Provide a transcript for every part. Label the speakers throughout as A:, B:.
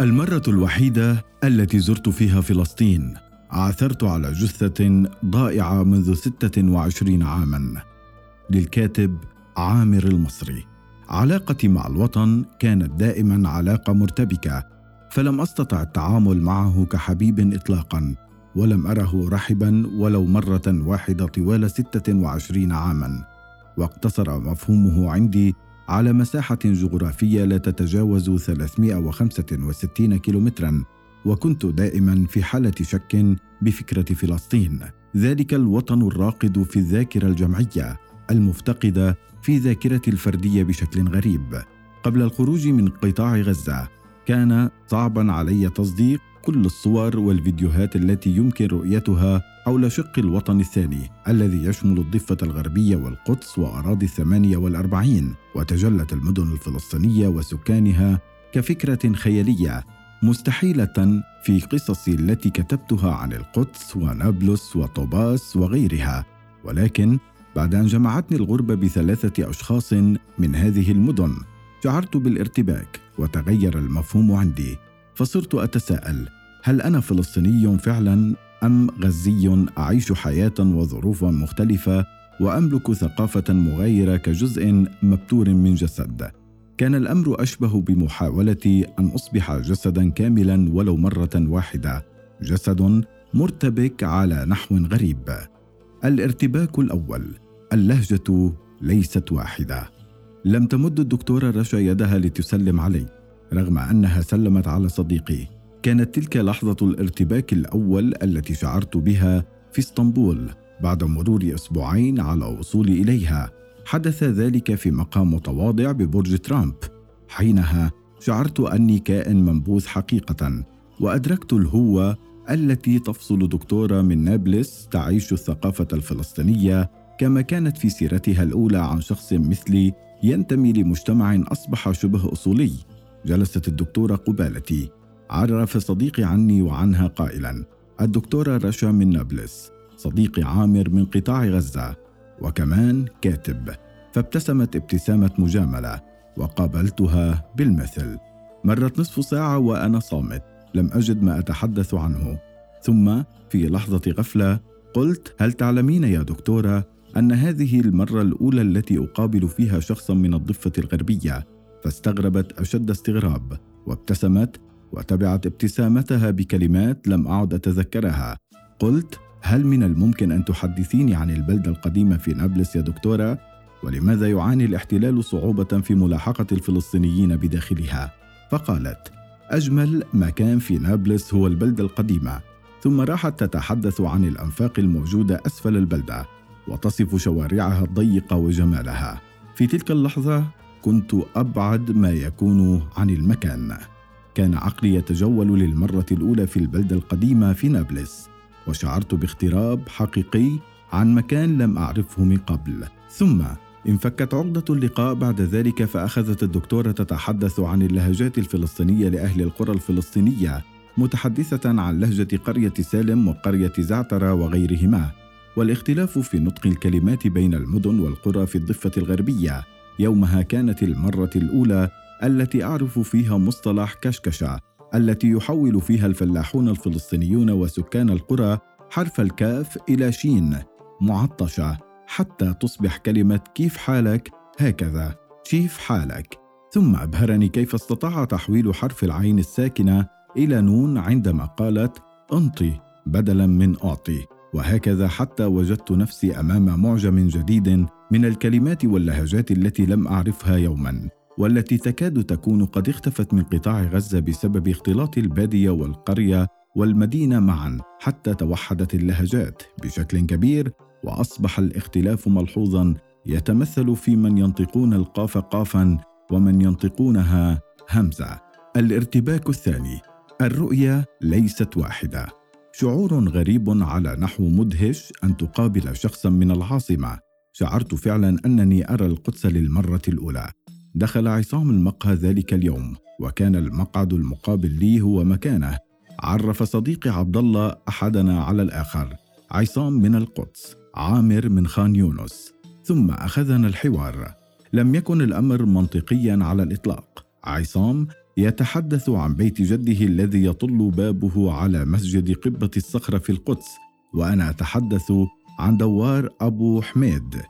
A: المرة الوحيدة التي زرت فيها فلسطين. عثرت على جثة ضائعة منذ 26 عاما. للكاتب عامر المصري. علاقتي مع الوطن كانت دائما علاقة مرتبكة فلم أستطع التعامل معه كحبيب إطلاقا ولم أره رحبا ولو مرة واحدة طوال 26 عاما. واقتصر مفهومه عندي على مساحة جغرافية لا تتجاوز 365 كيلومترا وكنت دائما في حالة شك بفكرة فلسطين. ذلك الوطن الراقد في الذاكرة الجمعية المفتقدة في ذاكرتي الفردية بشكل غريب. قبل الخروج من قطاع غزة كان صعبا علي تصديق كل الصور والفيديوهات التي يمكن رؤيتها حول شق الوطن الثاني الذي يشمل الضفة الغربية والقدس وأراضي الثمانية والأربعين وتجلت المدن الفلسطينية وسكانها كفكرة خيالية مستحيلة في قصصي التي كتبتها عن القدس ونابلس وطوباس وغيرها. ولكن بعد أن جمعتني الغربة بثلاثة أشخاص من هذه المدن شعرت بالارتباك وتغير المفهوم عندي فصرت أتساءل هل أنا فلسطيني فعلا؟ أم غزي أعيش حياة وظروفا مختلفة وأملك ثقافة مغايرة كجزء مبتور من جسد. كان الأمر أشبه بمحاولة أن أصبح جسدا كاملا ولو مرة واحدة. جسد مرتبك على نحو غريب. الارتباك الأول اللهجة ليست واحدة. لم تمد الدكتورة رشا يدها لتسلم علي رغم أنها سلمت على صديقي كانت تلك لحظة الارتباك الأول التي شعرت بها في إسطنبول بعد مرور أسبوعين على وصولي إليها. حدث ذلك في مقام متواضع ببرج ترامب. حينها شعرت أني كائن منبوذ حقيقة وأدركت الهوة التي تفصل دكتورة من نابلس تعيش الثقافة الفلسطينية كما كانت في سيرتها الأولى عن شخص مثلي ينتمي لمجتمع أصبح شبه أصولي. جلست الدكتورة قبالتي. عرف صديقي عني وعنها قائلا الدكتورة رشا من نابلس صديقي عامر من قطاع غزة وكمان كاتب فابتسمت ابتسامة مجاملة وقابلتها بالمثل. مرت نصف ساعة وأنا صامت لم أجد ما أتحدث عنه. ثم في لحظة غفلة قلت هل تعلمين يا دكتورة أن هذه المرة الأولى التي أقابل فيها شخصا من الضفة الغربية؟ فاستغربت أشد استغراب وابتسمت وتبعت ابتسامتها بكلمات لم أعد أتذكرها قلت هل من الممكن أن تحدثيني عن البلدة القديمة في نابلس يا دكتورة؟ ولماذا يعاني الاحتلال صعوبة في ملاحقة الفلسطينيين بداخلها؟ فقالت أجمل مكان في نابلس هو البلدة القديمة ثم راحت تتحدث عن الأنفاق الموجودة أسفل البلدة وتصف شوارعها الضيقة وجمالها في تلك اللحظة كنت أبعد ما يكون عن المكان كان عقلي يتجول للمرة الأولى في البلدة القديمة في نابلس وشعرت باغتراب حقيقي عن مكان لم أعرفه من قبل. ثم انفكت عقدة اللقاء بعد ذلك فأخذت الدكتورة تتحدث عن اللهجات الفلسطينية لأهل القرى الفلسطينية متحدثة عن لهجة قرية سالم وقرية زعترة وغيرهما. والاختلاف في نطق الكلمات بين المدن والقرى في الضفة الغربية يومها كانت المرة الأولى التي أعرف فيها مصطلح كشكشة التي يحول فيها الفلاحون الفلسطينيون وسكان القرى حرف الكاف إلى شين معطشة حتى تصبح كلمة كيف حالك؟ هكذا كيف حالك. ثم أبهرني كيف استطاع تحويل حرف العين الساكنة إلى نون عندما قالت أنطي بدلا من أعطي. وهكذا حتى وجدت نفسي أمام معجم جديد من الكلمات واللهجات التي لم أعرفها يوما. والتي تكاد تكون قد اختفت من قطاع غزة بسبب اختلاط البادية والقرية والمدينة معا حتى توحدت اللهجات بشكل كبير وأصبح الاختلاف ملحوظا يتمثل في من ينطقون القاف قافا ومن ينطقونها همزة. الارتباك الثاني الرؤية ليست واحدة. شعور غريب على نحو مدهش أن تقابل شخصا من العاصمة. شعرت فعلا أنني أرى القدس للمرة الأولى. دخل عصام المقهى ذلك اليوم وكان المقعد المقابل لي هو مكانه عرف صديقي عبد الله أحدنا على الآخر عصام من القدس عامر من خان يونس. ثم أخذنا الحوار. لم يكن الأمر منطقيا على الإطلاق. عصام يتحدث عن بيت جده الذي يطل بابه على مسجد قبة الصخرة في القدس وأنا أتحدث عن دوار أبو حميد.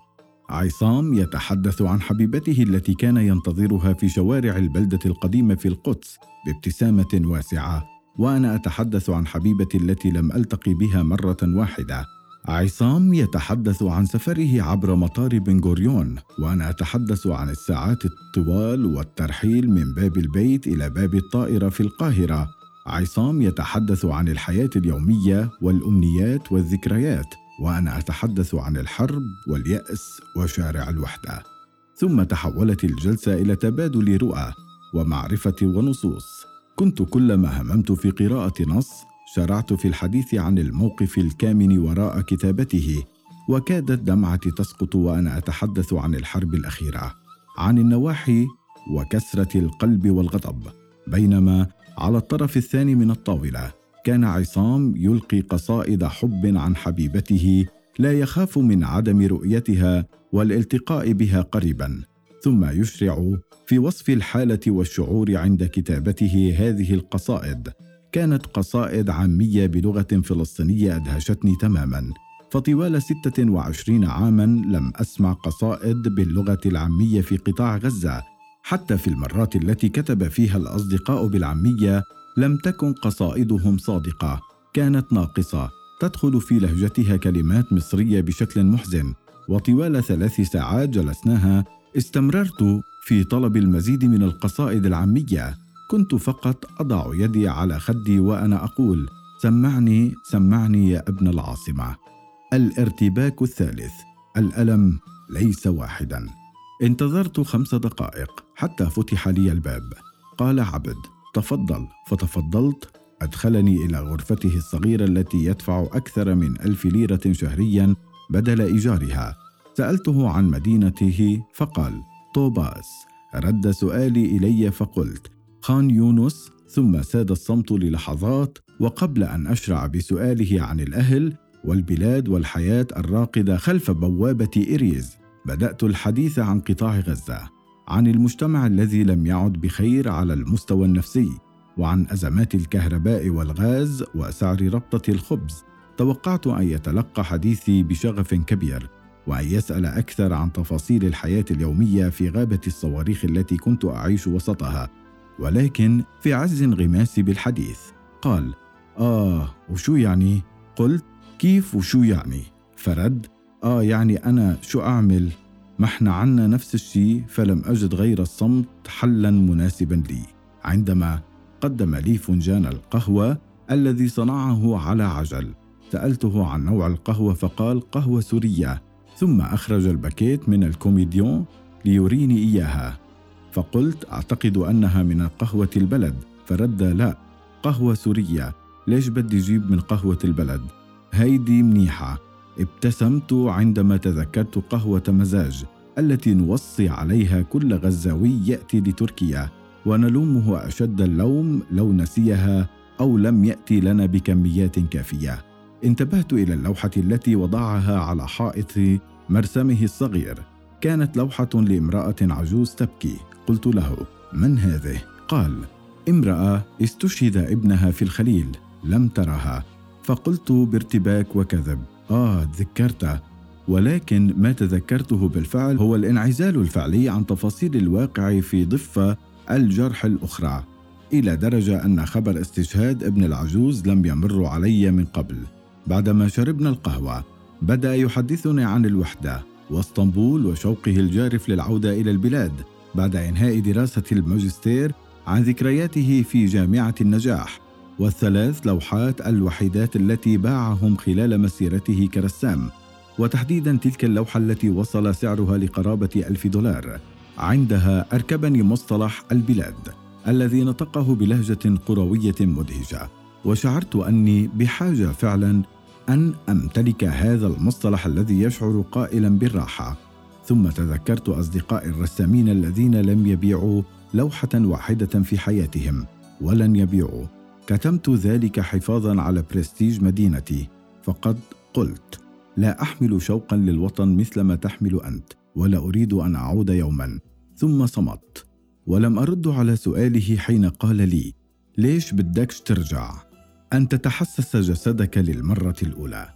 A: عصام يتحدث عن حبيبته التي كان ينتظرها في شوارع البلدة القديمة في القدس بابتسامة واسعة وأنا أتحدث عن حبيبتي التي لم ألتقي بها مرة واحدة. عصام يتحدث عن سفره عبر مطار بن غوريون وأنا أتحدث عن الساعات الطوال والترحيل من باب البيت إلى باب الطائرة في القاهرة. عصام يتحدث عن الحياة اليومية والأمنيات والذكريات. وأنا أتحدث عن الحرب واليأس وشارع الوحدة. ثم تحولت الجلسة إلى تبادل رؤى ومعرفة ونصوص. كنت كلما هممت في قراءة نص شرعت في الحديث عن الموقف الكامن وراء كتابته وكادت دمعتي تسقط وأنا أتحدث عن الحرب الأخيرة. عن النواحي وكسرة القلب والغضب بينما على الطرف الثاني من الطاولة. كان عصام يلقي قصائد حب عن حبيبته لا يخاف من عدم رؤيتها والالتقاء بها قريبا. ثم يشرع في وصف الحالة والشعور عند كتابته هذه القصائد. كانت قصائد عامية بلغة فلسطينية أدهشتني تماما. فطوال 26 عاما لم أسمع قصائد باللغة العامية في قطاع غزة حتى في المرات التي كتب فيها الأصدقاء بالعامية لم تكن قصائدهم صادقة. كانت ناقصة. تدخل في لهجتها كلمات مصرية بشكل محزن. وطوال ثلاث ساعات جلسناها. استمررت في طلب المزيد من القصائد العامية. كنت فقط أضع يدي على خدي وأنا أقول سمعني سمعني يا ابن العاصمة. الارتباك الثالث. الألم ليس واحدا. انتظرت خمس دقائق حتى فتح لي الباب. قال عبد تفضل. فتفضلت. أدخلني إلى غرفته الصغيرة التي يدفع أكثر من ألف ليرة شهريا بدل إيجارها. سألته عن مدينته فقال طوباس. رد سؤالي إلي فقلت خان يونس. ثم ساد الصمت للحظات وقبل أن أشرع بسؤاله عن الأهل والبلاد والحياة الراقدة خلف بوابة اريز بدأت الحديث عن قطاع غزة. عن المجتمع الذي لم يعد بخير على المستوى النفسي وعن أزمات الكهرباء والغاز واسعار ربطة الخبز توقعت أن يتلقى حديثي بشغف كبير وأن يسأل أكثر عن تفاصيل الحياة اليومية في غابة الصواريخ التي كنت أعيش وسطها ولكن في عز انغماسي بالحديث قال آه وشو يعني؟ قلت كيف وشو يعني؟ فرد آه يعني أنا شو أعمل؟ ما إحنا عنا نفس الشيء فلم أجد غير الصمت حلا مناسبا لي. عندما قدم لي فنجان القهوة الذي صنعه على عجل سألته عن نوع القهوة فقال قهوة سورية. ثم أخرج الباكيت من الكوميدينو ليريني إياها. فقلت أعتقد أنها من قهوة البلد. فرد لا قهوة سورية. ليش بدي جيب من قهوة البلد؟ هيدي منيحة. ابتسمت عندما تذكرت قهوة مزاج. التي نوصي عليها كل غزاوي يأتي لتركيا ونلومه أشد اللوم لو نسيها أو لم يأتي لنا بكميات كافية. انتبهت إلى اللوحة التي وضعها على حائط مرسمه الصغير. كانت لوحة لامرأة عجوز تبكي. قلت له من هذه؟ قال امرأة استشهد ابنها في الخليل لم ترها. فقلت بارتباك وكذب آه تذكرته ولكن ما تذكرته بالفعل هو الانعزال الفعلي عن تفاصيل الواقع في ضفة الجرح الأخرى إلى درجة أن خبر استشهاد ابن العجوز لم يمر علي من قبل. بعدما شربنا القهوة بدأ يحدثني عن الوحدة واسطنبول وشوقه الجارف للعودة إلى البلاد بعد إنهاء دراسة الماجستير عن ذكرياته في جامعة النجاح والثلاث لوحات الوحيدات التي باعهم خلال مسيرته كرسام. وتحديدا تلك اللوحة التي وصل سعرها لقرابة ألف دولار عندها أركبني مصطلح البلاد الذي نطقه بلهجة قروية مدهشة. وشعرت أني بحاجة فعلا أن أمتلك هذا المصطلح الذي يشعر قائلا بالراحة. ثم تذكرت أصدقائي الرسامين الذين لم يبيعوا لوحة واحدة في حياتهم ولن يبيعوا. كتمت ذلك حفاظا على برستيج مدينتي فقد قلت لا أحمل شوقا للوطن مثل ما تحمل أنت ولا أريد أن أعود يوما. ثم صمت. ولم أرد على سؤاله حين قال لي ليش بدكش ترجع؟ أن تتحسس جسدك للمرة الأولى.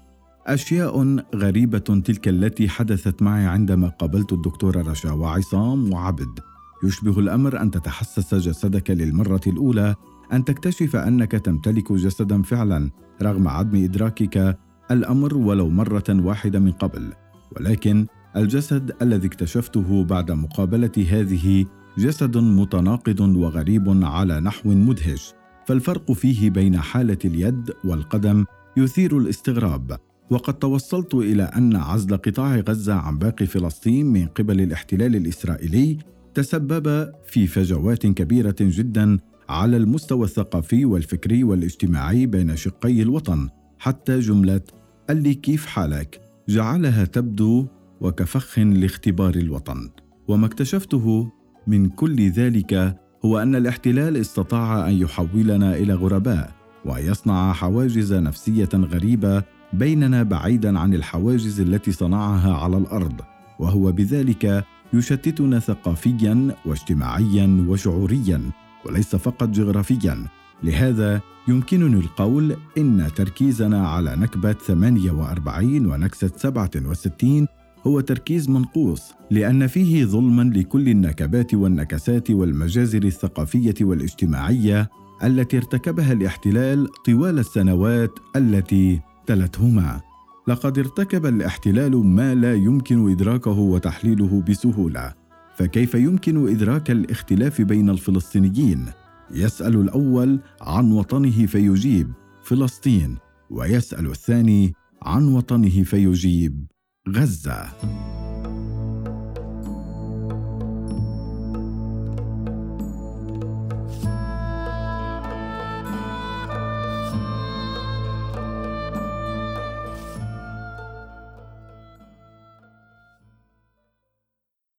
A: أشياء غريبة تلك التي حدثت معي عندما قابلت الدكتور رشا وعصام وعبد. يشبه الأمر أن تتحسس جسدك للمرة الأولى أن تكتشف أنك تمتلك جسدا فعلا رغم عدم إدراكك الأمر ولو مرة واحدة من قبل ولكن الجسد الذي اكتشفته بعد مقابلة هذه جسد متناقض وغريب على نحو مدهش فالفرق فيه بين حالة اليد والقدم يثير الاستغراب. وقد توصلت إلى أن عزل قطاع غزة عن باقي فلسطين من قبل الاحتلال الإسرائيلي تسبب في فجوات كبيرة جدا على المستوى الثقافي والفكري والاجتماعي بين شقي الوطن. حتى جملة قال لي كيف حالك؟ جعلها تبدو وكفخ لاختبار الوطن. وما اكتشفته من كل ذلك هو أن الاحتلال استطاع أن يحولنا إلى غرباء ويصنع حواجز نفسية غريبة بيننا بعيدا عن الحواجز التي صنعها على الأرض. وهو بذلك يشتتنا ثقافيا واجتماعيا وشعوريا وليس فقط جغرافيا. لهذا يمكنني القول إن تركيزنا على نكبة 48 ونكسة 67 هو تركيز منقوص لأن فيه ظلما لكل النكبات والنكسات والمجازر الثقافية والاجتماعية التي ارتكبها الاحتلال طوال السنوات التي تلتهما. لقد ارتكب الاحتلال ما لا يمكن إدراكه وتحليله بسهولة فكيف يمكن إدراك الاختلاف بين الفلسطينيين؟ يسأل الأول عن وطنه فيجيب فلسطين ويسأل الثاني عن وطنه فيجيب غزة.